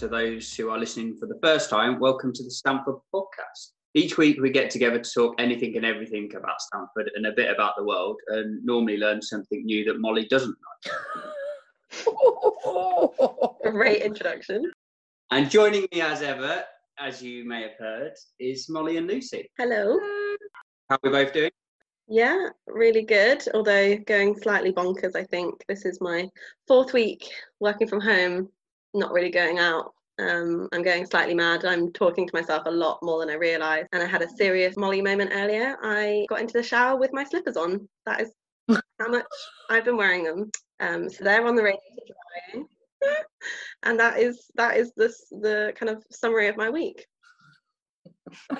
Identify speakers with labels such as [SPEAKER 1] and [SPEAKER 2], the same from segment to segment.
[SPEAKER 1] to those who are listening for the first time, welcome to the Stamford podcast. Each week we get together to talk anything and everything about Stamford and a bit about the world, and normally learn something new that Molly doesn't
[SPEAKER 2] know. Great introduction.
[SPEAKER 1] And joining me as ever, as you may have heard, is Molly and Lucy.
[SPEAKER 2] Hello.
[SPEAKER 1] How are we both doing?
[SPEAKER 2] Yeah, really good. Although going slightly bonkers, I think this is my fourth week working from home, not really going out. Um, I'm going slightly mad. I'm talking to myself a lot more than I realise. And I had a serious Molly moment earlier. I got into the shower with my slippers on. That is how much I've been wearing them. Um, so they're on the radiator drying. and that is that is this the kind of summary of my week.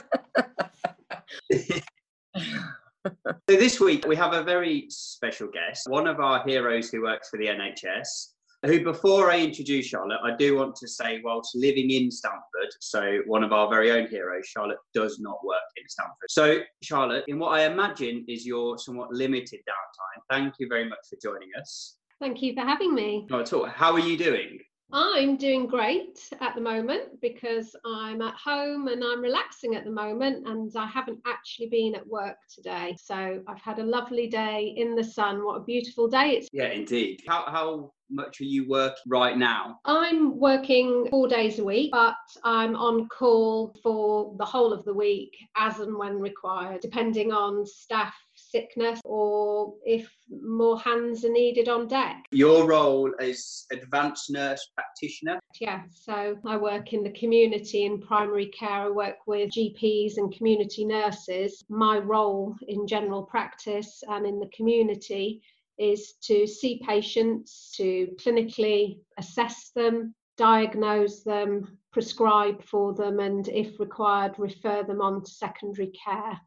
[SPEAKER 1] so this week we have a very special guest, one of our heroes who works for the NHS. Who, before I introduce Charlotte, I do want to say, whilst living in Stamford, so one of our very own heroes, Charlotte does not work in Stamford. So, Charlotte, in what I imagine is your somewhat limited downtime, thank you very much for joining us.
[SPEAKER 3] Thank you for having me.
[SPEAKER 1] Not at all. How are you doing?
[SPEAKER 3] I'm doing great at the moment because I'm at home and I'm relaxing at the moment, and I haven't actually been at work today. So I've had a lovely day in the sun. What a beautiful day it's
[SPEAKER 1] Yeah, indeed. How, how much are you working right now?
[SPEAKER 3] I'm working four days a week, but I'm on call for the whole of the week as and when required, depending on staff sickness or if more hands are needed on deck.
[SPEAKER 1] Your role as advanced nurse practitioner?
[SPEAKER 3] Yeah, so I work in the community in primary care. I work with GPs and community nurses. My role in general practice and in the community is to see patients, to clinically assess them, diagnose them, prescribe for them, and if required, refer them on to secondary care.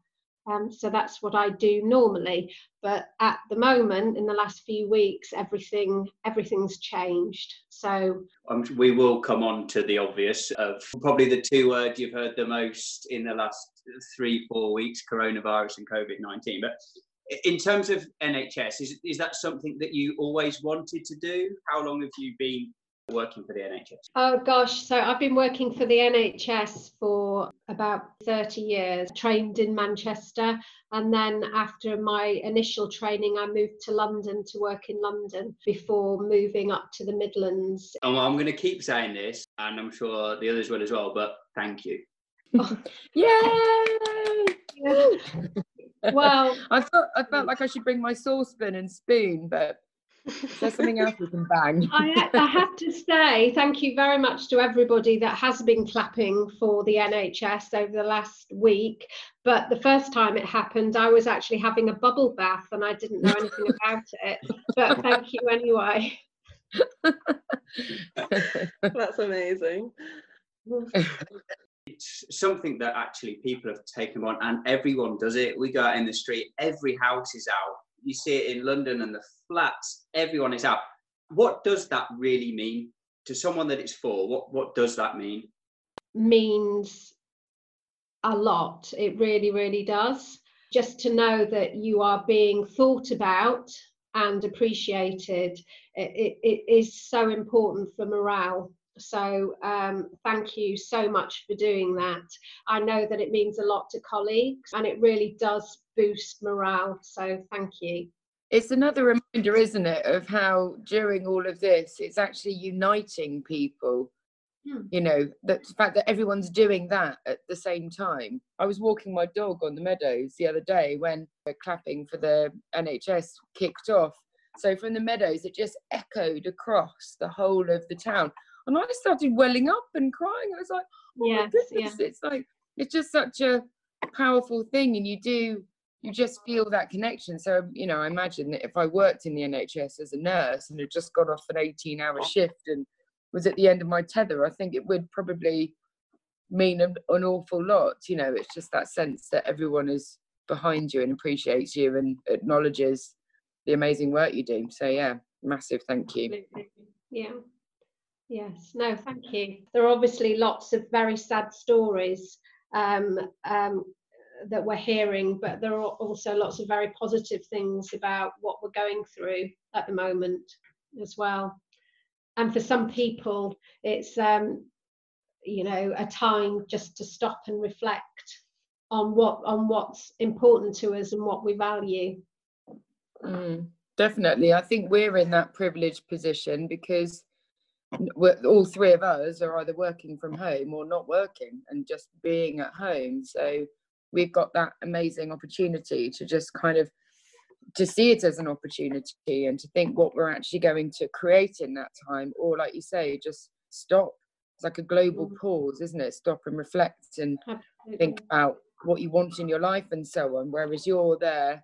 [SPEAKER 3] Um, so that's what I do normally. But at the moment, in the last few weeks, everything everything's changed. So
[SPEAKER 1] um, we will come on to the obvious of probably the two words you've heard the most in the last three, four weeks: coronavirus and COVID nineteen. But in terms of NHS, is is that something that you always wanted to do? How long have you been working for the NHS?
[SPEAKER 3] Oh gosh, so I've been working for the NHS for about 30 years, trained in Manchester, and then after my initial training, I moved to London to work in London before moving up to the Midlands.
[SPEAKER 1] And I'm going to keep saying this, and I'm sure the others will as well, but thank you.
[SPEAKER 2] Oh. Yay!
[SPEAKER 3] well,
[SPEAKER 4] I thought I felt like I should bring my saucepan and spoon, but there's something else we can bang.
[SPEAKER 3] I, I, have to say thank you very much to everybody that has been clapping for the NHS over the last week. But the first time it happened, I was actually having a bubble bath and I didn't know anything about it. But thank you anyway.
[SPEAKER 2] That's amazing.
[SPEAKER 1] It's something that actually people have taken on, and everyone does it. We go out in the street, every house is out you see it in London and the flats, everyone is out. What does that really mean to someone that it's for? What what does that mean?
[SPEAKER 3] Means a lot. It really, really does. Just to know that you are being thought about and appreciated, it, it, it is so important for morale. So um, thank you so much for doing that. I know that it means a lot to colleagues and it really does boost morale. So thank you.
[SPEAKER 4] It's another reminder, isn't it, of how during all of this, it's actually uniting people. Hmm. You know, the fact that everyone's doing that at the same time. I was walking my dog on the meadows the other day when the clapping for the NHS kicked off. So from the meadows, it just echoed across the whole of the town and I started welling up and crying. I was like, oh yes, my goodness, yeah. it's like it's just such a powerful thing, and you do you just feel that connection. So um, you know, I imagine that if I worked in the NHS as a nurse and had just got off an 18-hour shift and was at the end of my tether, I think it would probably mean an, an awful lot. You know, it's just that sense that everyone is behind you and appreciates you and acknowledges the amazing work you do. So yeah, massive thank you.
[SPEAKER 3] Yeah. Yes, no, thank you. There are obviously lots of very sad stories um, um, that we're hearing, but there are also lots of very positive things about what we're going through at the moment as well. And for some people, it's um, you know a time just to stop and reflect on what on what's important to us and what we value
[SPEAKER 4] mm, definitely i think we're in that privileged position because all three of us are either working from home or not working and just being at home so we've got that amazing opportunity to just kind of to see it as an opportunity and to think what we're actually going to create in that time or like you say just stop it's like a global mm. pause isn't it stop and reflect and Absolutely. think about what you want in your life and so on whereas you're there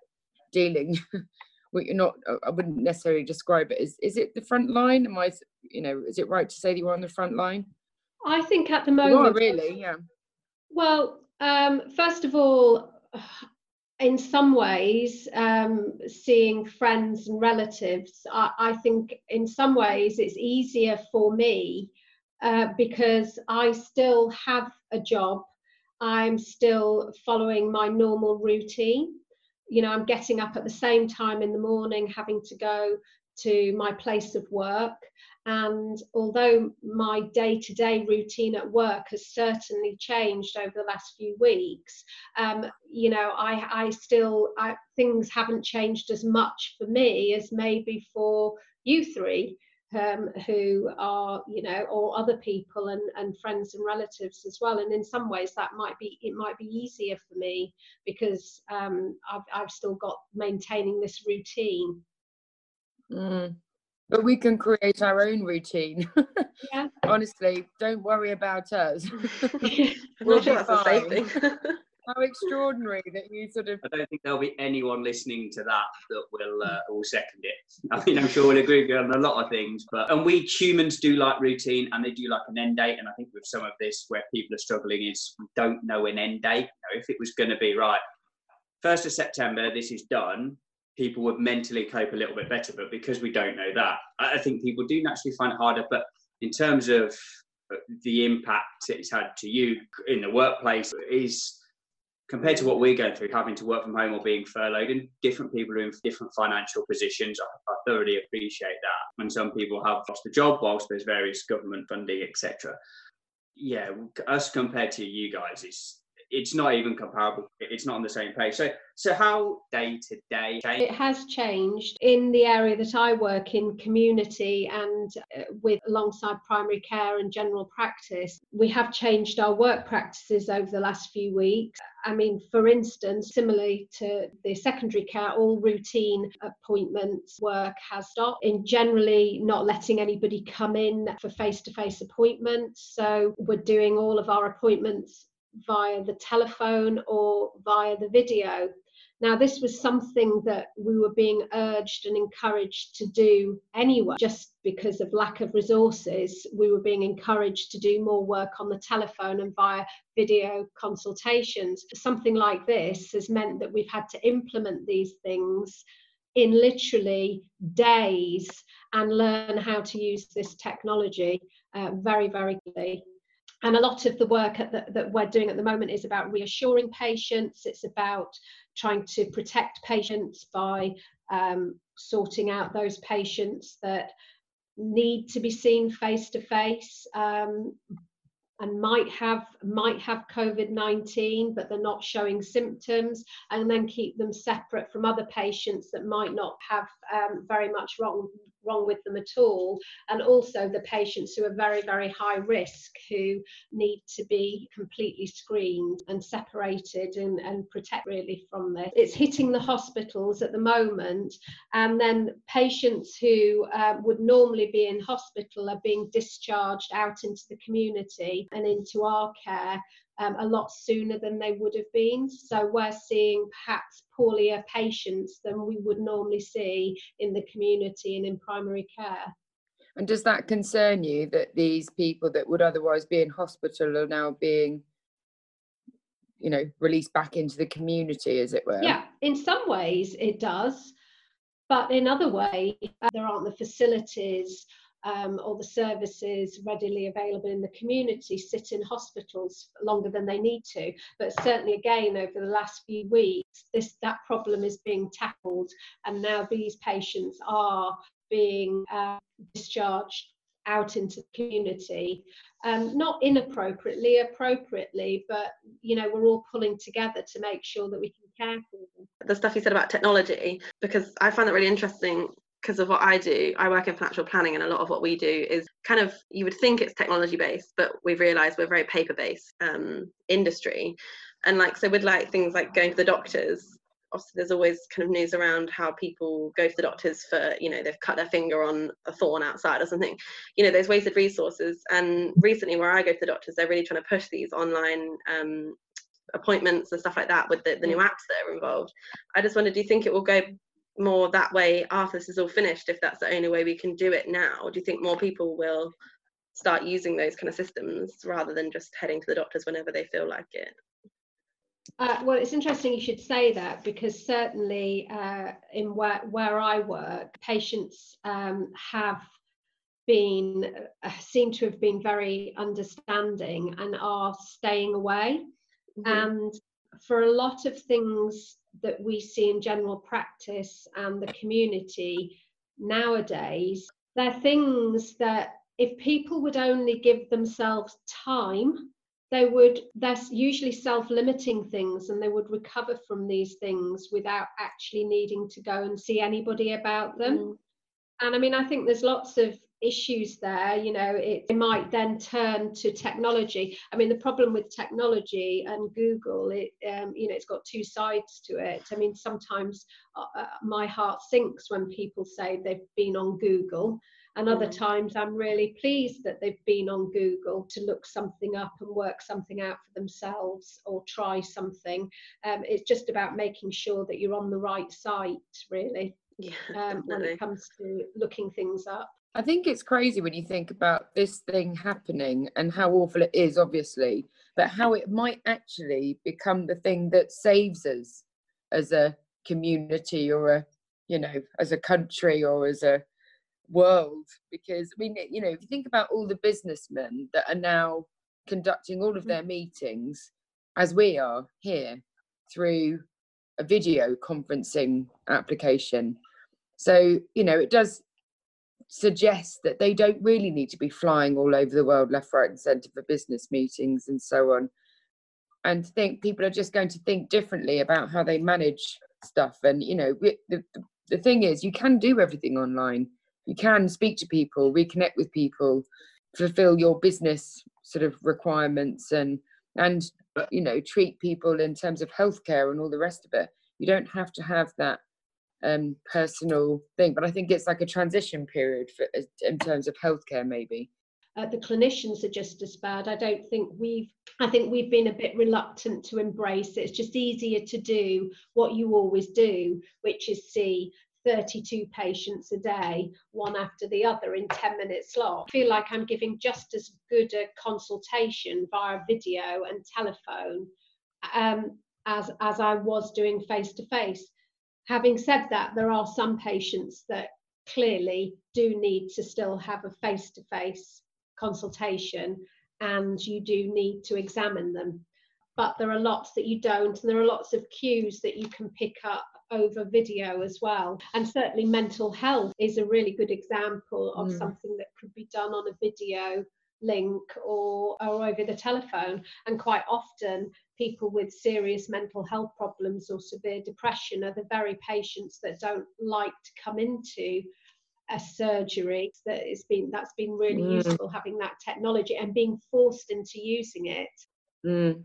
[SPEAKER 4] dealing what you're not i wouldn't necessarily describe it as is it the front line am i you know is it right to say that you're on the front line
[SPEAKER 3] i think at the moment
[SPEAKER 4] really yeah
[SPEAKER 3] well um, first of all in some ways, um, seeing friends and relatives, I, I, think in some ways it's easier for me uh, because I still have a job. I'm still following my normal routine. You know, I'm getting up at the same time in the morning, having to go to my place of work. And although my day to day routine at work has certainly changed over the last few weeks, um, you know, I, I still, I, things haven't changed as much for me as maybe for you three. Um, who are you know or other people and, and friends and relatives as well and in some ways that might be it might be easier for me because um, I've, I've still got maintaining this routine
[SPEAKER 4] mm. But we can create our own routine. Yeah. Honestly, don't worry about us.
[SPEAKER 2] we'll be fine.
[SPEAKER 4] How extraordinary that you sort of.
[SPEAKER 1] I don't think there'll be anyone listening to that that will uh, second it. I mean, I'm sure we'll agree with on a lot of things, but and we humans do like routine, and they do like an end date. And I think with some of this, where people are struggling, is we don't know an end date. You know, if it was going to be right, first of September, this is done people would mentally cope a little bit better. But because we don't know that, I think people do naturally find it harder. But in terms of uh, the impact it's had to you in the workplace is compared to what we're going through, having to work from home or being furloughed, and different people are in different financial positions. I, I thoroughly appreciate that. And some people have lost the job whilst there's various government funding, etc. Yeah, us compared to you guys is it's not even comparable. It's not on the same page. So, so how day to day?
[SPEAKER 3] It has changed in the area that I work in, community and uh, with alongside primary care and general practice. We have changed our work practices over the last few weeks. I mean, for instance, similarly to the secondary care, all routine appointments work has stopped. In generally not letting anybody come in for face-to-face appointments. So we're doing all of our appointments via the telephone or via the video. Now, this was something that we were being urged and encouraged to do anyway, just because of lack of resources. We were being encouraged to do more work on the telephone and via video consultations. Something like this has meant that we've had to implement these things in literally days and learn how to use this technology uh, very, very quickly and a lot of the work the, that we're doing at the moment is about reassuring patients. It's about trying to protect patients by um, sorting out those patients that need to be seen face to face and might have might have covid-19 but they're not showing symptoms and then keep them separate from other patients that might not have um, very much wrong wrong with them at all. And also the patients who are very very high risk who need to be completely screened and separated and, and protect really from this. It's hitting the hospitals at the moment and then patients who uh, would normally be in hospital are being discharged out into the community and into our care um, a lot sooner than they would have been. So we're seeing perhaps poorlier patients than we would normally see in the community and in primary care.
[SPEAKER 4] And does that concern you that these people that would otherwise be in hospital are now being, you know, released back into the community, as it were?
[SPEAKER 3] Yeah, in some ways it does. But in other ways, uh, there aren't the facilities um, or the services readily available in the community sit in hospitals longer than they need to. But certainly, again, over the last few weeks, this that problem is being tackled, and now these patients are being uh, discharged out into the community um, not inappropriately appropriately but you know we're all pulling together to make sure that we can care for them
[SPEAKER 2] the stuff you said about technology because i find that really interesting because of what I do, I work in financial planning, and a lot of what we do is kind of you would think it's technology based, but we've realised we're very paper based um, industry, and like so with like things like going to the doctors. Obviously, there's always kind of news around how people go to the doctors for, you know, they've cut their finger on a thorn outside or something. You know, there's wasted resources. And recently, where I go to the doctors, they're really trying to push these online um, appointments and stuff like that with the, the new mm. apps that are involved. I just wonder, do you think it will go more that way after this is all finished if that's the only way we can do it now do you think more people will start using those kind of systems rather than just heading to the doctors whenever they feel like it
[SPEAKER 3] uh, well, it's interesting you should say that because certainly uh, in where, where I work, patients um, have been uh, seem to have been very understanding and are staying away. Mm-hmm. And for a lot of things that we see in general practice and the community nowadays, they're things that if people would only give themselves time, they would, they're usually self limiting things and they would recover from these things without actually needing to go and see anybody about them. Mm. And I mean, I think there's lots of issues there you know it, it, might then turn to technology. I mean the problem with technology and google it um, you know it's got two sides to it. I mean sometimes uh, uh my heart sinks when people say they've been on google and other mm. times i'm really pleased that they've been on google to look something up and work something out for themselves or try something. Um, it's just about making sure that you're on the right site really
[SPEAKER 2] yeah,
[SPEAKER 3] um, when it comes to looking things up
[SPEAKER 4] I think it's crazy when you think about this thing happening and how awful it is, obviously, but how it might actually become the thing that saves us as a community or a, you know, as a country or as a world. Because, I mean, you know, if you think about all the businessmen that are now conducting all of their meetings as we are here through a video conferencing application. So, you know, it does suggest that they don't really need to be flying all over the world, left, right, and centre for business meetings and so on. And think people are just going to think differently about how they manage stuff. And you know, the, the, thing is, you can do everything online. You can speak to people, reconnect with people, fulfill your business sort of requirements, and and you know, treat people in terms of healthcare and all the rest of it. You don't have to have that um, personal thing. But I think it's like a transition period for, in terms of healthcare, maybe.
[SPEAKER 3] Uh, the clinicians are just as bad. I don't think we've, I think we've been a bit reluctant to embrace it. It's just easier to do what you always do, which is see 32 patients a day, one after the other in 10 minute slot. I feel like I'm giving just as good a consultation via video and telephone um, as, as I was doing face to face. Having said that, there are some patients that clearly do need to still have a face to face consultation and you do need to examine them. But there are lots that you don't, and there are lots of cues that you can pick up over video as well. And certainly, mental health is a really good example of mm. something that could be done on a video link or, or over the telephone. And quite often, people with serious mental health problems or severe depression are the very patients that don't like to come into a surgery that it's been that's been really mm. useful having that technology and being forced into using it
[SPEAKER 4] mm.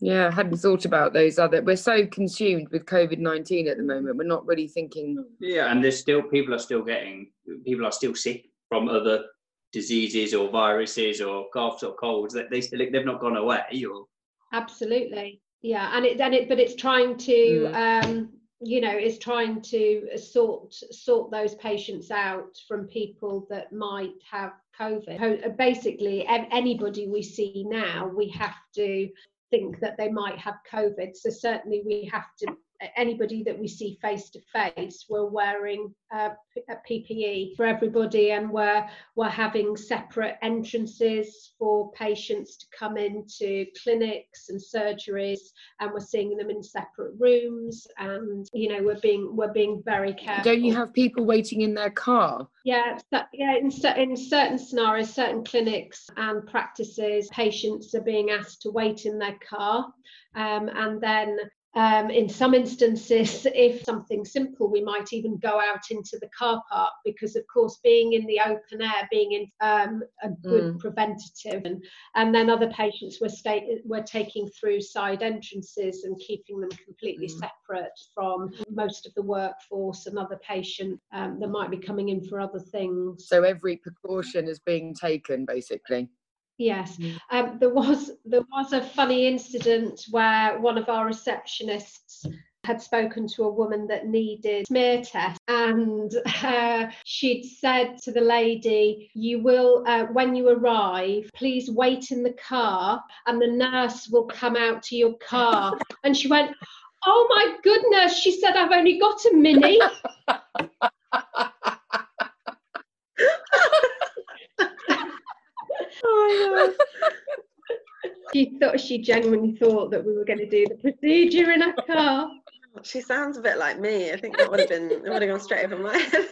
[SPEAKER 4] yeah i hadn't thought about those other we're so consumed with covid-19 at the moment we're not really thinking
[SPEAKER 1] yeah and there's still people are still getting people are still sick from other diseases or viruses or coughs or colds that they still they've not gone away or
[SPEAKER 3] absolutely. Yeah and it and it but it's trying to mm. um you know it's trying to sort sort those patients out from people that might have covid. Basically anybody we see now we have to think that they might have covid. So certainly we have to anybody that we see face to face, we're wearing uh, PPE for everybody, and we're we're having separate entrances for patients to come into clinics and surgeries, and we're seeing them in separate rooms, and you know we're being we're being very careful.
[SPEAKER 4] Don't you have people waiting in their car?
[SPEAKER 3] Yeah, yeah. In, in certain scenarios, certain clinics and practices, patients are being asked to wait in their car, um, and then um, in some instances, if something simple, we might even go out into the car park because, of course, being in the open air, being in um, a good mm. preventative, and, and then other patients were state were taking through side entrances and keeping them completely mm. separate from most of the workforce and other patients um, that might be coming in for other things.
[SPEAKER 4] So every precaution is being taken, basically.
[SPEAKER 3] Yes, mm. um, there was there was a funny incident where one of our receptionists had spoken to a woman that needed smear test and uh, she'd said to the lady you will uh, when you arrive please wait in the car and the nurse will come out to your car. And she went oh my goodness she said i've only got a mini she thought she genuinely thought that we were going to do the procedure in a car.
[SPEAKER 2] She sounds a bit like me. I think that would have been it would have gone straight over my head.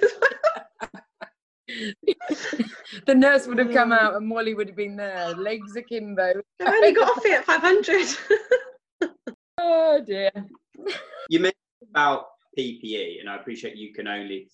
[SPEAKER 4] the nurse would have come out and Molly would have been there, legs akimbo.
[SPEAKER 2] I've only got off it at 500.
[SPEAKER 4] oh dear.
[SPEAKER 1] You mentioned about PPE, and I appreciate you can only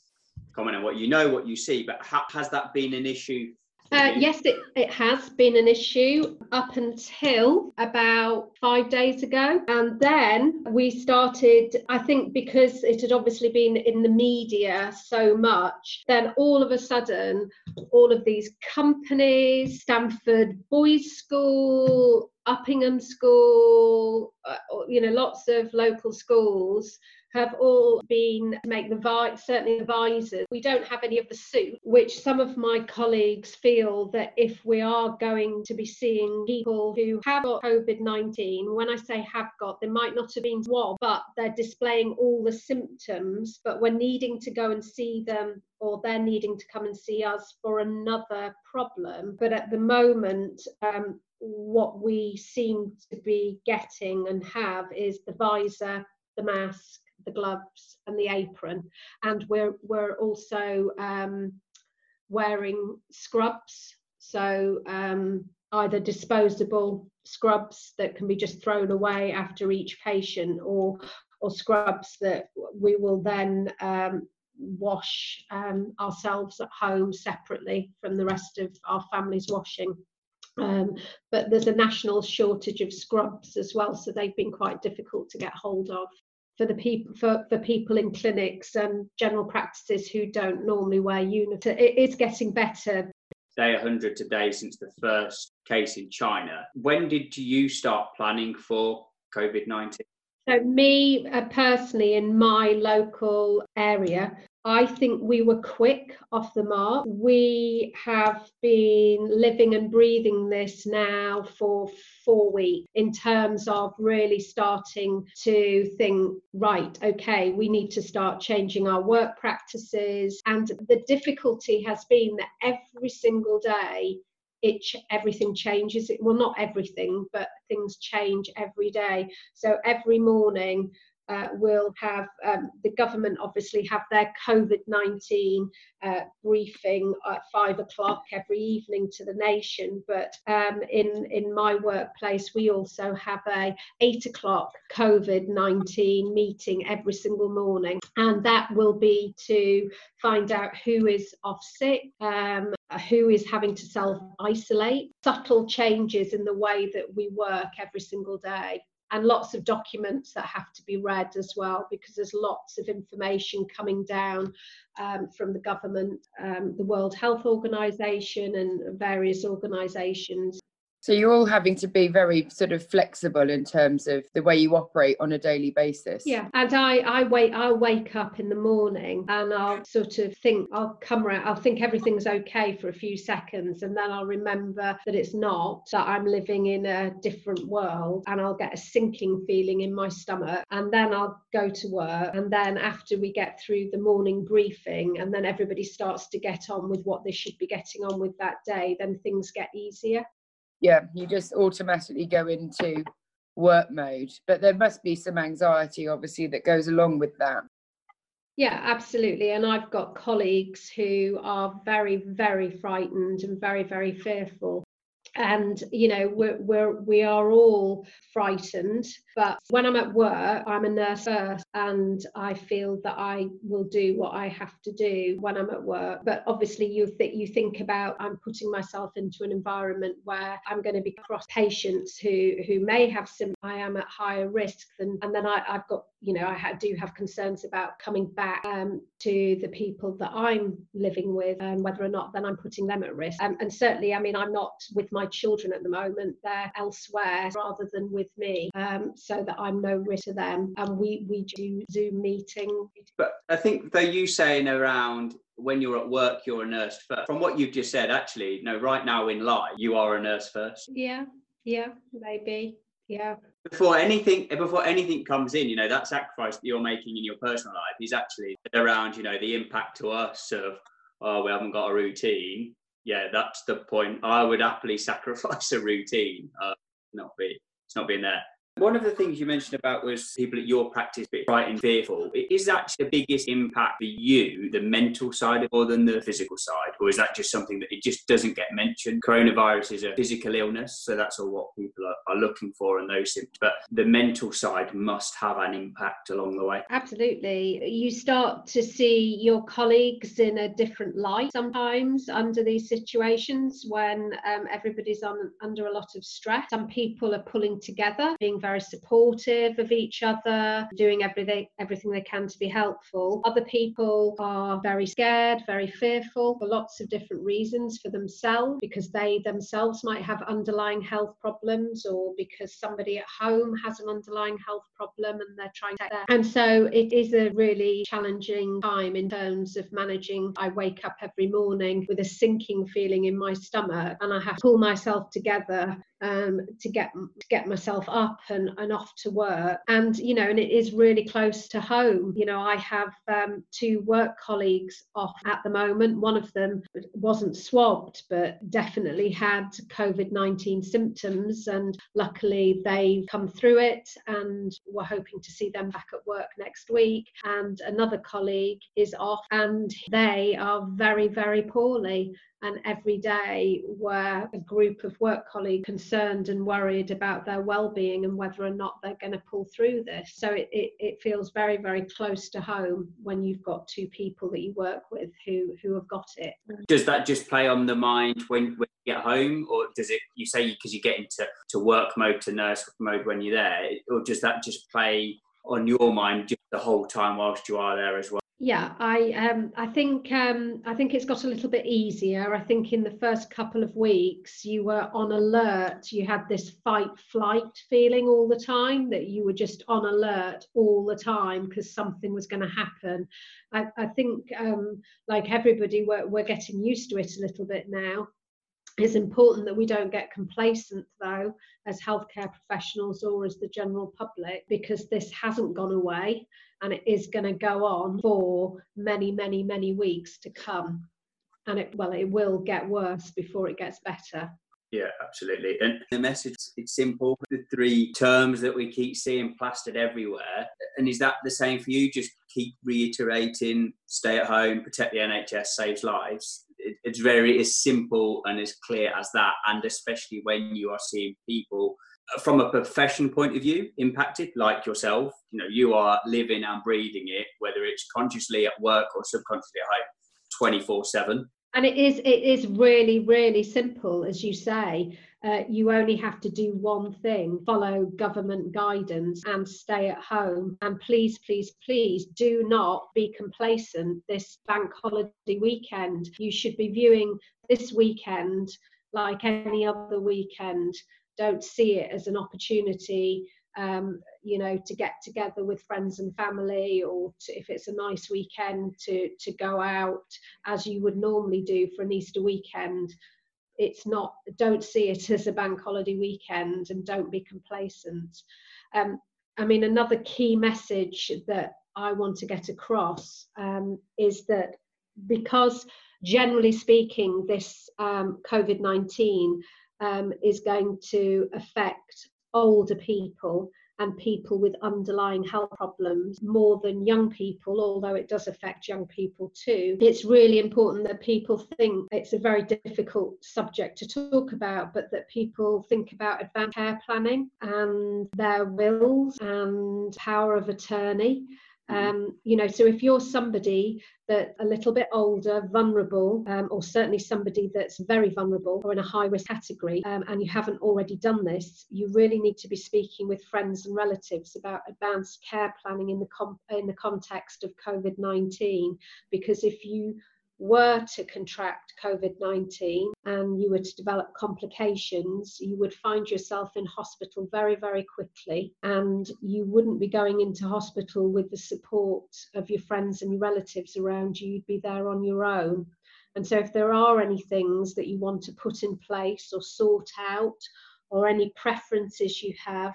[SPEAKER 1] comment on what you know, what you see, but ha- has that been an issue
[SPEAKER 3] uh, yes, it, it has been an issue up until about five days ago. And then we started, I think, because it had obviously been in the media so much, then all of a sudden, all of these companies, Stamford Boys School, Uppingham School, uh, you know, lots of local schools have all been make the vi- certainly the visors. We don't have any of the suit, which some of my colleagues feel that if we are going to be seeing people who have got COVID 19, when I say have got, they might not have been swab, but they're displaying all the symptoms, but we're needing to go and see them or they're needing to come and see us for another problem. But at the moment, um, what we seem to be getting and have is the visor, the mask, the gloves and the apron. And we're we're also um, wearing scrubs. So um, either disposable scrubs that can be just thrown away after each patient or or scrubs that we will then um, wash um, ourselves at home separately from the rest of our family's washing. Um, but there's a national shortage of scrubs as well, so they've been quite difficult to get hold of for the people for, for people in clinics and general practices who don't normally wear uniforms. It is getting better.
[SPEAKER 1] Day 100 today since the first case in China. When did you start planning for COVID 19?
[SPEAKER 3] So, me uh, personally, in my local area, I think we were quick off the mark. We have been living and breathing this now for four weeks in terms of really starting to think, right, okay, we need to start changing our work practices. And the difficulty has been that every single day, it everything changes. It, well, not everything, but things change every day. So every morning, uh, will have um, the government obviously have their COVID 19 uh, briefing at five o'clock every evening to the nation. But um, in, in my workplace, we also have a eight o'clock COVID 19 meeting every single morning. And that will be to find out who is off sick, um, who is having to self isolate, subtle changes in the way that we work every single day and lots of documents that have to be read as well because there's lots of information coming down um, from the government, um, the World Health Organization, and various organizations.
[SPEAKER 4] So you're all having to be very sort of flexible in terms of the way you operate on a daily basis.
[SPEAKER 3] Yeah, and I I wait I'll wake up in the morning and I'll sort of think I'll come around I'll think everything's okay for a few seconds and then I'll remember that it's not that I'm living in a different world and I'll get a sinking feeling in my stomach and then I'll go to work and then after we get through the morning briefing and then everybody starts to get on with what they should be getting on with that day then things get easier
[SPEAKER 4] yeah, you just automatically go into work mode. But there must be some anxiety, obviously, that goes along with that.
[SPEAKER 3] Yeah, absolutely. And I've got colleagues who are very, very frightened and very, very fearful and you know we're, we're we are all frightened but when i'm at work i'm a nurse first and i feel that i will do what i have to do when i'm at work but obviously you think you think about i'm putting myself into an environment where i'm going to be cross patients who who may have some i am at higher risk than and then I, i've got you know, I do have concerns about coming back um, to the people that I'm living with and whether or not then I'm putting them at risk. Um, and certainly, I mean, I'm not with my children at the moment, they're elsewhere rather than with me, um, so that I'm no risk to them. And we, we do Zoom meeting.
[SPEAKER 1] But I think, though, you saying around when you're at work, you're a nurse first. From what you've just said, actually, no, right now in life, you are a nurse first.
[SPEAKER 3] Yeah, yeah, maybe. Yeah.
[SPEAKER 1] Before anything, before anything comes in, you know, that sacrifice that you're making in your personal life is actually around, you know, the impact to us of, oh, we haven't got a routine. Yeah, that's the point. I would happily sacrifice a routine. Uh, not be, it's not being there. One of the things you mentioned about was people at your practice being frightened, fearful. Is that the biggest impact for you, the mental side more than the physical side? Or is that just something that it just doesn't get mentioned? Coronavirus is a physical illness, so that's all what people are, are looking for and those symptoms. But the mental side must have an impact along the way.
[SPEAKER 3] Absolutely. You start to see your colleagues in a different light sometimes under these situations when um, everybody's on under a lot of stress. Some people are pulling together, being very supportive of each other, doing everything everything they can to be helpful. Other people are very scared, very fearful for lots of different reasons for themselves because they themselves might have underlying health problems or because somebody at home has an underlying health problem and they're trying to and so it is a really challenging time in terms of managing I wake up every morning with a sinking feeling in my stomach and I have to pull myself together um, to get to get myself up and, and off to work. And you know, and it is really close to home. You know, I have um, two work colleagues off at the moment. One of them wasn't swabbed, but definitely had COVID nineteen symptoms, and luckily they come through it. And we're hoping to see them back at work next week. And another colleague is off, and they are very very poorly and every day were a group of work colleagues concerned and worried about their well-being and whether or not they're going to pull through this. So it, it, it, feels very very close to home when you've got two people that you work with who who have got it.
[SPEAKER 1] Does that just play on the mind when, when you get home or does it you say because you get into to work mode to nurse mode when you're there or does that just play on your mind the whole time whilst you are there as well
[SPEAKER 3] yeah, I um, I think um, I think it's got a little bit easier. I think in the first couple of weeks you were on alert. You had this fight flight feeling all the time that you were just on alert all the time because something was going to happen. I, I think um, like everybody we're, we're getting used to it a little bit now. It's important that we don't get complacent, though, as healthcare professionals or as the general public, because this hasn't gone away and it is going to go on for many, many, many weeks to come. And it, well, it will get worse before it gets better.
[SPEAKER 1] Yeah, absolutely. And the message it's simple. The three terms that we keep seeing plastered everywhere. And is that the same for you? Just keep reiterating, stay at home, protect the NHS, saves lives. It, it's very as simple and as clear as that. And especially when you are seeing people uh, from a profession point of view impacted like yourself you know you are living and breathing it whether it's consciously at work or subconsciously at home 24 7
[SPEAKER 3] and it is it is really really simple as you say uh, you only have to do one thing follow government guidance and stay at home and please please please do not be complacent this bank holiday weekend you should be viewing this weekend like any other weekend. Don't see it as an opportunity um, you know, to get together with friends and family, or to, if it's a nice weekend, to to go out as you would normally do for an Easter weekend. It's not. Don't see it as a bank holiday weekend, and don't be complacent. Um, I mean, another key message that I want to get across um, is that because generally speaking, this um, COVID 19 um, is going to affect older people and people with underlying health problems more than young people, although it does affect young people too. It's really important that people think it's a very difficult subject to talk about, but that people think about advanced care planning and their wills and power of attorney. Um, you know, so if you're somebody that a little bit older, vulnerable, um, or certainly somebody that's very vulnerable or in a high risk category, um, and you haven't already done this, you really need to be speaking with friends and relatives about advanced care planning in the com- in the context of COVID 19. Because if you were to contract COVID 19 and you were to develop complications, you would find yourself in hospital very, very quickly. And you wouldn't be going into hospital with the support of your friends and your relatives around you, you'd be there on your own. And so, if there are any things that you want to put in place or sort out, or any preferences you have,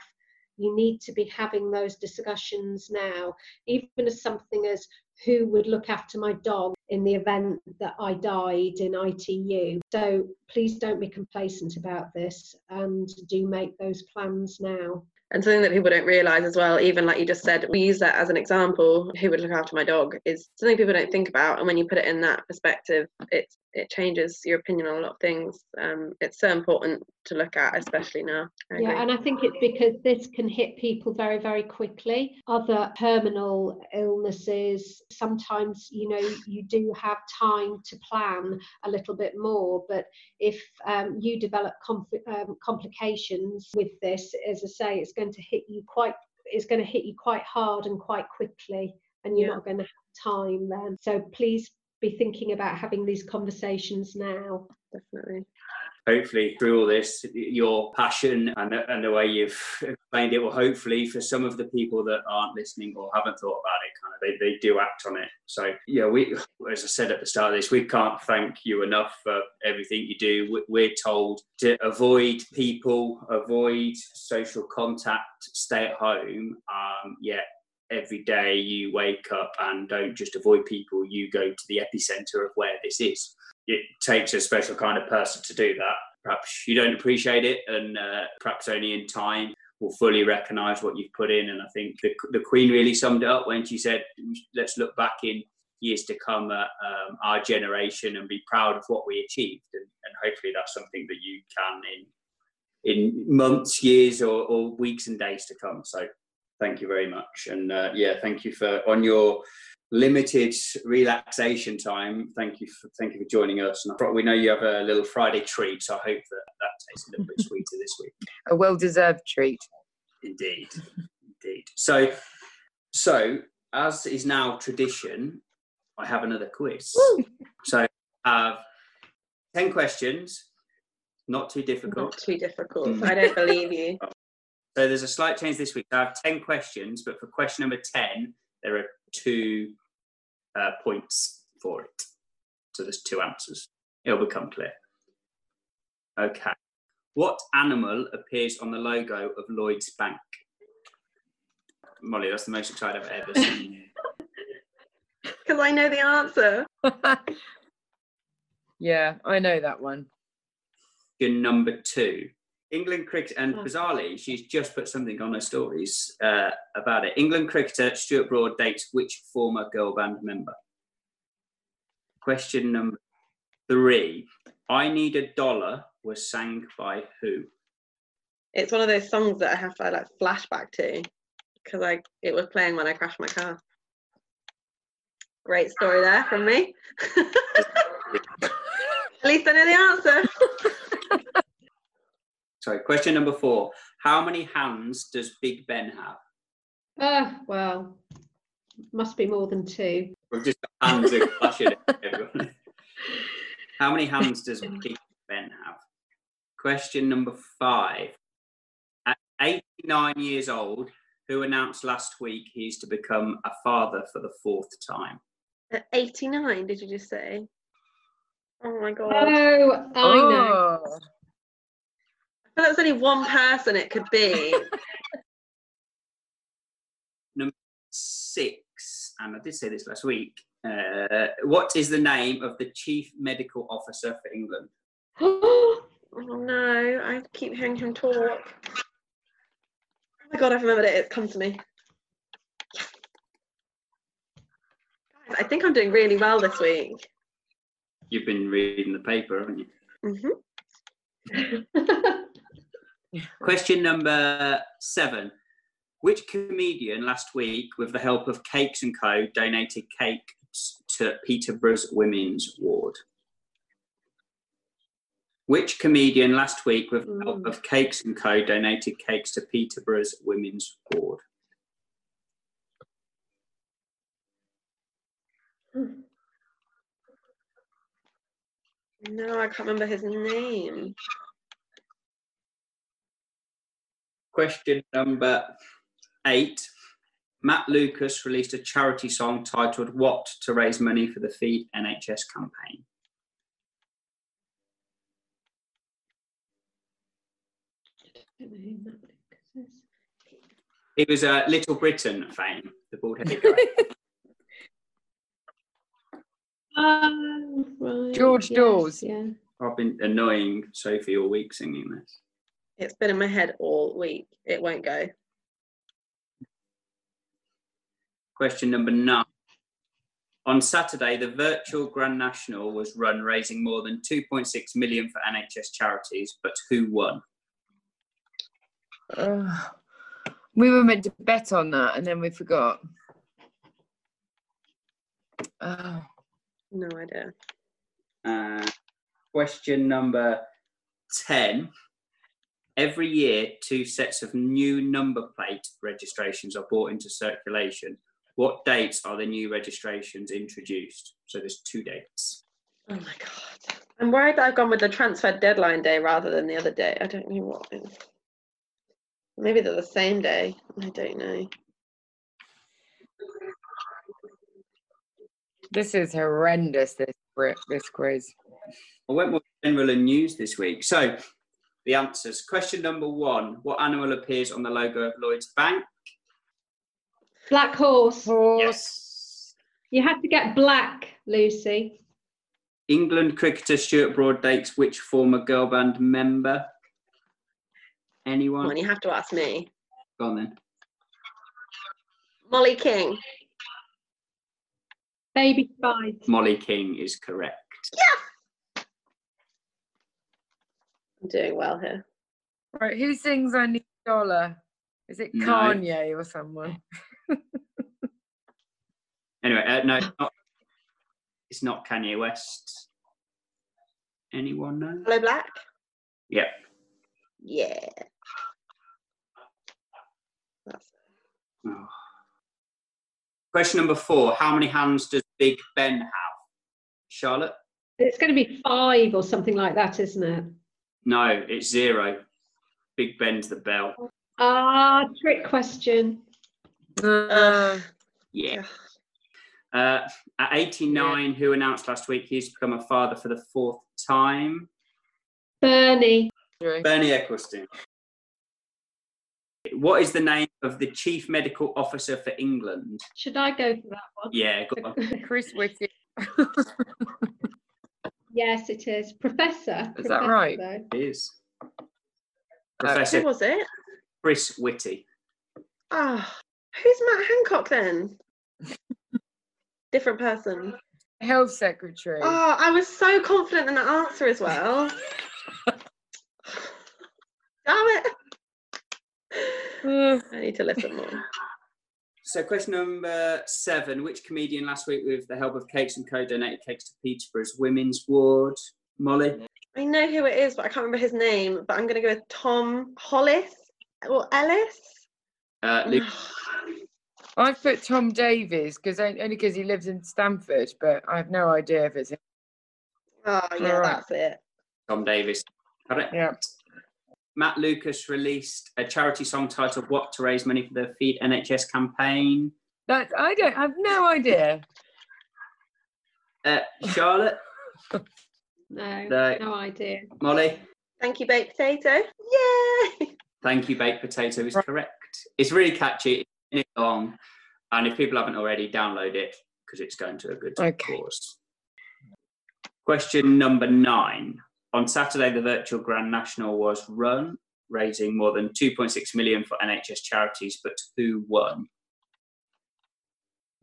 [SPEAKER 3] you need to be having those discussions now, even as something as who would look after my dog in the event that I died in ITU. So please don't be complacent about this and do make those plans now.
[SPEAKER 2] And something that people don't realise as well, even like you just said, we use that as an example, who would look after my dog, is something people don't think about. And when you put it in that perspective, it's it changes your opinion on a lot of things. Um, it's so important to look at, especially now.
[SPEAKER 3] yeah, and I think it's because this can hit people very, very quickly. Other terminal illnesses, sometimes, you know, you do have time to plan a little bit more. But if um, you develop um, complications with this, as I say, it's going to hit you quite, it's going to hit you quite hard and quite quickly and you're yeah. not going to have time then. So please be thinking about having these conversations now.
[SPEAKER 2] Definitely.
[SPEAKER 1] Hopefully, through all this, your passion and the, and the way you've explained it will hopefully, for some of the people that aren't listening or haven't thought about it, kind of they, they do act on it. So, yeah, we, as I said at the start of this, we can't thank you enough for everything you do. We're told to avoid people, avoid social contact, stay at home. Um, yeah, every day you wake up and don't just avoid people, you go to the epicenter of where this is. It takes a special kind of person to do that. Perhaps you don't appreciate it, and uh, perhaps only in time will fully recognize what you've put in. And I think the, the Queen really summed it up when she said, let's look back in years to come at um, our generation and be proud of what we achieved. And, and hopefully that's something that you can in in months, years, or, or weeks and days to come. So thank you very much. And uh, yeah, thank you for on your limited relaxation time. Thank you for thank you for joining us. And we know you have a little Friday treat, so I hope that that tastes a little bit sweeter this week.
[SPEAKER 4] A well-deserved treat.
[SPEAKER 1] Indeed, indeed. So, so as is now tradition, I have another quiz. Woo! So I have ten questions. Not too difficult.
[SPEAKER 2] Not too difficult. Mm. I don't believe you.
[SPEAKER 1] So there's a slight change this week. I have 10 questions, but for question number 10, there are two uh, points for it. So there's two answers. It'll become clear. Okay. What animal appears on the logo of Lloyd's Bank? Molly, that's the most excited I've ever seen you.
[SPEAKER 2] Because I know the answer.
[SPEAKER 4] yeah, I know that one.
[SPEAKER 1] Question number two. England cricket, and oh. bizarrely, she's just put something on her stories uh, about it. England cricketer Stuart Broad dates which former girl band member? Question number three. I Need a Dollar was sang by who?
[SPEAKER 2] It's one of those songs that I have to like flashback to because I it was playing when I crashed my car. Great story there from me. At least I know the answer.
[SPEAKER 1] Sorry, question number four. How many hands does Big Ben have?
[SPEAKER 3] Uh, well, must be more than two.
[SPEAKER 1] We've just got hands are clashing everyone. How many hands does Big Ben have? Question number five. At 89 years old, who announced last week he's to become a father for the fourth time?
[SPEAKER 2] At 89, did you just say? Oh my god.
[SPEAKER 3] Oh, I know.
[SPEAKER 4] Oh,
[SPEAKER 2] Like only one person it could be.
[SPEAKER 1] Number Six, and I did say this last week. Uh, what is the name of the chief medical officer for England?
[SPEAKER 2] oh no, I keep hearing him talk. Oh my god, I've remembered it. It's come to me. Guys, I think I'm doing really well this week.
[SPEAKER 1] You've been reading the paper, haven't you?
[SPEAKER 2] hmm
[SPEAKER 1] Question number seven. Which comedian last week, with the help of Cakes and Co., donated cakes to Peterborough's Women's Ward? Which comedian last week, with the help
[SPEAKER 2] Mm.
[SPEAKER 1] of Cakes and Co., donated cakes to Peterborough's Women's Ward?
[SPEAKER 2] No, I can't remember his name.
[SPEAKER 1] Question number eight. Matt Lucas released a charity song titled What to raise money for the Feed NHS campaign. He was a Little Britain fame, the bald headed guy.
[SPEAKER 3] Oh, right,
[SPEAKER 4] George
[SPEAKER 3] yes,
[SPEAKER 4] Dawes.
[SPEAKER 3] Yeah.
[SPEAKER 1] I've been annoying Sophie all week singing this.
[SPEAKER 2] It's been in my head all week. It won't go.
[SPEAKER 1] Question number nine. On Saturday, the virtual Grand National was run, raising more than 2.6 million for NHS charities. But who won?
[SPEAKER 4] Ugh. we were meant to bet on that and then we forgot. Oh,
[SPEAKER 2] No idea.
[SPEAKER 1] Uh, question number 10. Every year, two sets of new number plate registrations are brought into circulation. What dates are the new registrations introduced? So there's two dates.
[SPEAKER 2] Oh my god. I'm worried that I've gone with the transfer deadline day rather than the other day. I don't know what. Maybe they're the same day. I don't know.
[SPEAKER 4] this is horrendous. This this quiz.
[SPEAKER 1] I went with general and news this week. So the answers. Question number one What animal appears on the logo of Lloyds Bank?
[SPEAKER 3] Black horse.
[SPEAKER 4] Horse.
[SPEAKER 3] You had to get black, Lucy.
[SPEAKER 1] England cricketer Stuart Broad dates which former girl band member? Anyone?
[SPEAKER 2] on, you have to ask me.
[SPEAKER 1] Go on then.
[SPEAKER 2] Mollie King.
[SPEAKER 3] Baby spice.
[SPEAKER 1] Mollie King is correct.
[SPEAKER 2] I'm doing well here.
[SPEAKER 4] Right, who sings I Need a Dollar? Is it
[SPEAKER 1] No.
[SPEAKER 4] Kanye or someone?
[SPEAKER 1] Anyway, uh, no, it's not, it's not Kanye West. Anyone know?
[SPEAKER 2] Aloe Blacc.
[SPEAKER 1] Yep.
[SPEAKER 2] Yeah.
[SPEAKER 1] Oh. Question number four How many hands does Big Ben have? Charlotte?
[SPEAKER 3] It's going to be five or something like that, isn't it?
[SPEAKER 1] No, it's zero. Big Ben's the bell.
[SPEAKER 3] Ah, trick question.
[SPEAKER 4] Uh,
[SPEAKER 1] Yeah. Uh, at 89, who announced last week he's become a father for the fourth time?
[SPEAKER 3] Bernie.
[SPEAKER 4] true.
[SPEAKER 1] Bernie Ecclestone. What is the name of the chief medical officer for England?
[SPEAKER 3] Should I go for that one?
[SPEAKER 1] Yeah, go on.
[SPEAKER 4] Chris Whitty.
[SPEAKER 3] yes, it is. Professor.
[SPEAKER 4] Is that
[SPEAKER 3] Professor,
[SPEAKER 4] right?
[SPEAKER 3] though.
[SPEAKER 1] It is.
[SPEAKER 2] Uh,
[SPEAKER 1] who
[SPEAKER 2] was it?
[SPEAKER 1] Chris Whitty.
[SPEAKER 2] Ah, who's Matt Hancock then? Different person.
[SPEAKER 4] Health Secretary.
[SPEAKER 2] Oh, I was so confident in that answer as well. Damn it.
[SPEAKER 4] Uh.
[SPEAKER 2] I need to listen more.
[SPEAKER 1] So, question number seven: Which comedian last week, with the help of Cakes and Co, donated cakes to Peterborough's Women's Ward? Molly.
[SPEAKER 2] I know who it is, but I can't remember his name. But I'm going to go with Tom Hollis or Ellis.
[SPEAKER 1] Uh, Luke.
[SPEAKER 4] I put Tom Davies because only because he lives in Stamford, but I have no idea if it's him.
[SPEAKER 2] Oh yeah,
[SPEAKER 4] Alright.
[SPEAKER 2] that's it.
[SPEAKER 1] Tom Davis. Correct.
[SPEAKER 4] Yeah.
[SPEAKER 1] Matt Lucas released a charity song titled "What" to raise money for the Feed NHS campaign.
[SPEAKER 4] That I don't I have no idea.
[SPEAKER 1] Uh, Charlotte,
[SPEAKER 3] No,
[SPEAKER 1] No.
[SPEAKER 3] no idea.
[SPEAKER 1] Molly,
[SPEAKER 2] Thank you, baked potato. Yay!
[SPEAKER 1] thank you. Baked potato is correct. It's really catchy. It's long, and if people haven't already, download it because it's going to a good
[SPEAKER 4] Okay.
[SPEAKER 1] cause. Question number nine. On Saturday, the virtual Grand National was run, raising more than 2.6 million for NHS charities. But who won?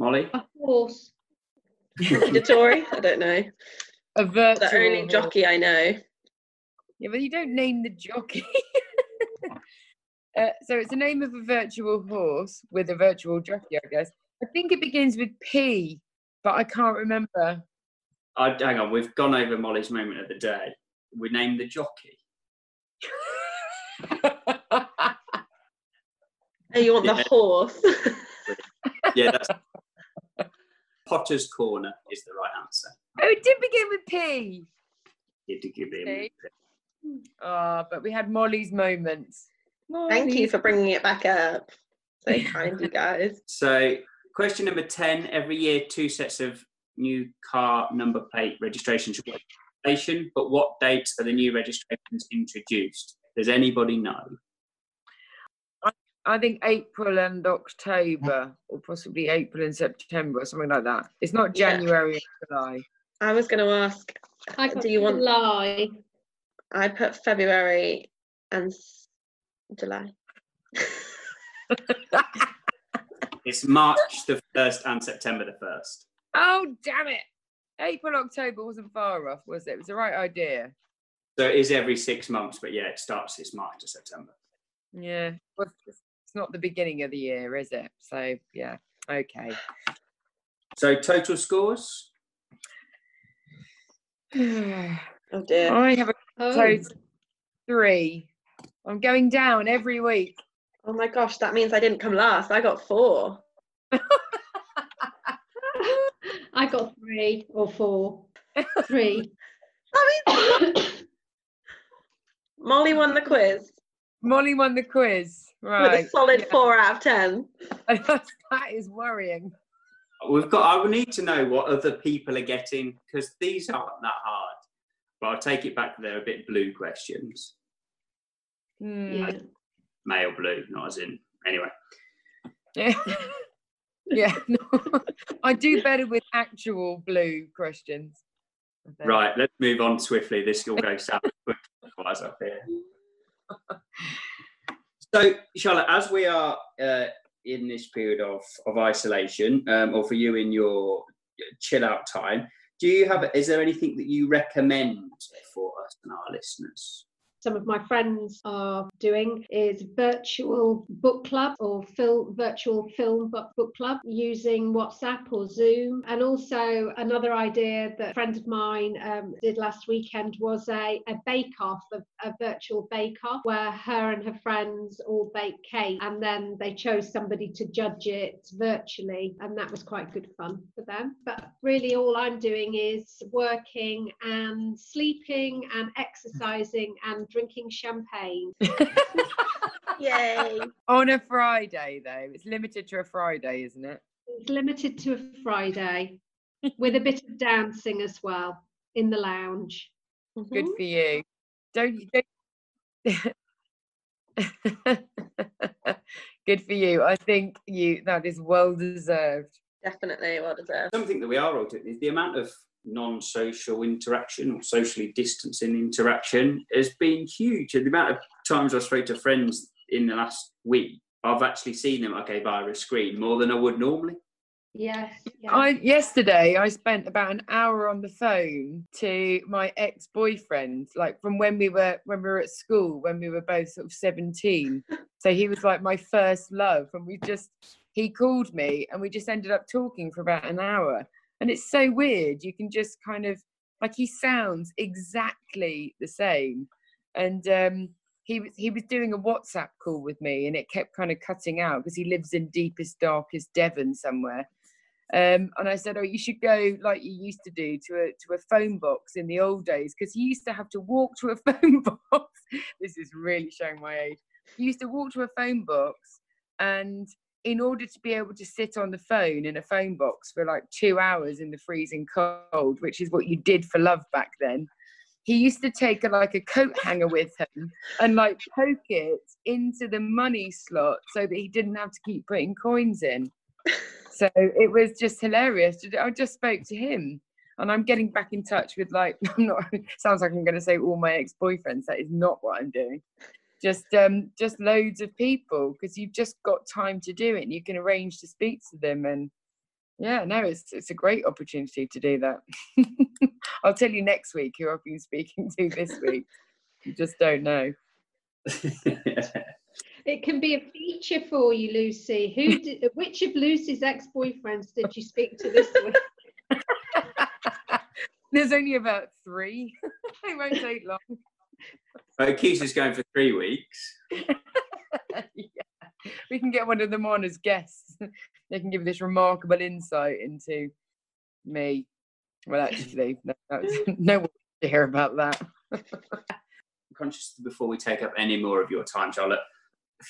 [SPEAKER 1] Molly.
[SPEAKER 3] A horse.
[SPEAKER 2] the Tory. I don't know.
[SPEAKER 4] A virtual
[SPEAKER 2] The only
[SPEAKER 4] horse.
[SPEAKER 2] jockey I know.
[SPEAKER 4] Yeah, but you don't name the jockey. uh, so it's the name of a virtual horse with a virtual jockey, I guess. I think it begins with P, but I can't remember.
[SPEAKER 1] Uh, hang on, we've gone over Molly's moment of the day. We named the jockey.
[SPEAKER 2] Oh, you want the horse?
[SPEAKER 1] Yeah, that's Potter's Corner is the right answer.
[SPEAKER 4] oh, it did begin with P.
[SPEAKER 1] You did give him.
[SPEAKER 4] Okay. Ah, but we had Molly's moments.
[SPEAKER 2] Thank you for bringing it back up. So kind, you guys.
[SPEAKER 1] So, question number 10 every year, two sets of new car number plate registrations registration, but what dates are the new registrations introduced? Does anybody know?
[SPEAKER 4] I think April and October, or possibly April and September, or something like that. It's not
[SPEAKER 2] Yeah.
[SPEAKER 4] January and July.
[SPEAKER 2] I was going to ask,
[SPEAKER 3] I
[SPEAKER 2] do you want?
[SPEAKER 3] July.
[SPEAKER 2] I put February and July.
[SPEAKER 1] It's March the 1st and September the 1st.
[SPEAKER 4] Oh, damn it! April, October wasn't far off, was it? It was the right idea.
[SPEAKER 1] So it is every six months, but yeah, it starts this March to September.
[SPEAKER 4] Yeah. Well, it's it's not the beginning of the year, is it? So, yeah. Okay.
[SPEAKER 1] So, total scores?
[SPEAKER 4] I
[SPEAKER 2] Oh dear.
[SPEAKER 4] I have a
[SPEAKER 3] Oh,
[SPEAKER 4] total three. I'm going down every week.
[SPEAKER 2] Oh my gosh, that means I didn't come last. I got four.
[SPEAKER 3] I got three or four. Three.
[SPEAKER 2] That means Molly won the quiz
[SPEAKER 4] Molly won the quiz. right?
[SPEAKER 2] with a solid
[SPEAKER 4] yeah.
[SPEAKER 2] four out of ten.
[SPEAKER 4] that is worrying.
[SPEAKER 1] We've got. I will need to know what other people are getting because these aren't that hard. But I'll take it back. They're a bit blue questions.
[SPEAKER 4] Hmm.
[SPEAKER 3] Yeah.
[SPEAKER 1] Male blue, not as in. Anyway,
[SPEAKER 4] Yeah. yeah. No. I do better with actual blue questions.
[SPEAKER 1] Right. Let's move on swiftly. This will go south quick otherwise up here. So, Charlotte, as we are uh, in this period of, of isolation, um, or for you in your chill out time, do you have? Is there anything that you recommend for us and our listeners?
[SPEAKER 3] Some of my friends are doing is virtual book club or film virtual film book club using WhatsApp or Zoom. And also another idea that a friend of mine um, did last weekend was a, a bake off, a, a virtual bake off where her and her friends all bake cake and then they chose somebody to judge it virtually and that was quite good fun for them. But really all I'm doing is working and sleeping and exercising and drinking champagne.
[SPEAKER 2] Yay.
[SPEAKER 4] On a Friday, though. It's limited to a Friday, isn't it?
[SPEAKER 3] It's limited to a Friday with a bit of dancing as well in the lounge.
[SPEAKER 4] Good for you. Don't you? Don't... Good for you. I think you that is well deserved.
[SPEAKER 2] Definitely well deserved.
[SPEAKER 1] something that we are all doing is the amount of non-social interaction or socially distancing interaction has been huge. And the amount of times I spoke to friends in the last week, I've actually seen them okay via a screen more than I would normally.
[SPEAKER 3] Yes. yes.
[SPEAKER 4] I yesterday I spent about an hour on the phone to my ex-boyfriend, like from when we were when we were at school, when we were both sort of 17. so he was like my first love. And we just he called me and we just ended up talking for about an hour. And it's so weird. You can just kind of like he sounds exactly the same. And um he was he was doing a WhatsApp call with me and it kept kind of cutting out because he lives in deepest, darkest Devon somewhere Um, and I said, "Oh, you should go like you used to do to a to a phone box in the old days, because he used to have to walk to a phone box. this is really showing my age. He used to walk to a phone box, and in order to be able to sit on the phone in a phone box for like two hours in the freezing cold, which is what you did for love back then, he used to take a, like a coat hanger with him and like poke it into the money slot so that he didn't have to keep putting coins in. So it was just hilarious. I just spoke to him and I'm getting back in touch with like I'm not sounds like I'm going to say all my ex-boyfriends. That is not what I'm doing. Just um just loads of people because you've just got time to do it and you can arrange to speak to them and yeah, no, it's it's a great opportunity to do that. I'll tell you next week who I've been speaking to this week. you just don't know.
[SPEAKER 3] it can be a feature for you, Lucy. Who did, which of Lucy's ex-boyfriends did you speak to this week?
[SPEAKER 4] There's only about three. it won't take long.
[SPEAKER 1] Keith is going for three weeks.
[SPEAKER 4] yeah. We can get one of them on as guests they can give this remarkable insight into me. Well, actually, no, no one to hear about that.
[SPEAKER 1] Conscious before we take up any more of your time, Charlotte,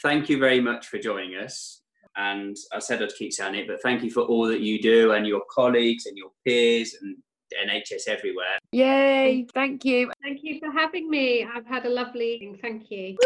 [SPEAKER 1] thank you very much for joining us. And I said I'd keep saying it, but thank you for all that you do and your colleagues and your peers and NHS everywhere.
[SPEAKER 4] Yay! Thank you.
[SPEAKER 3] Thank you for having me. I've had a lovely. Thank you.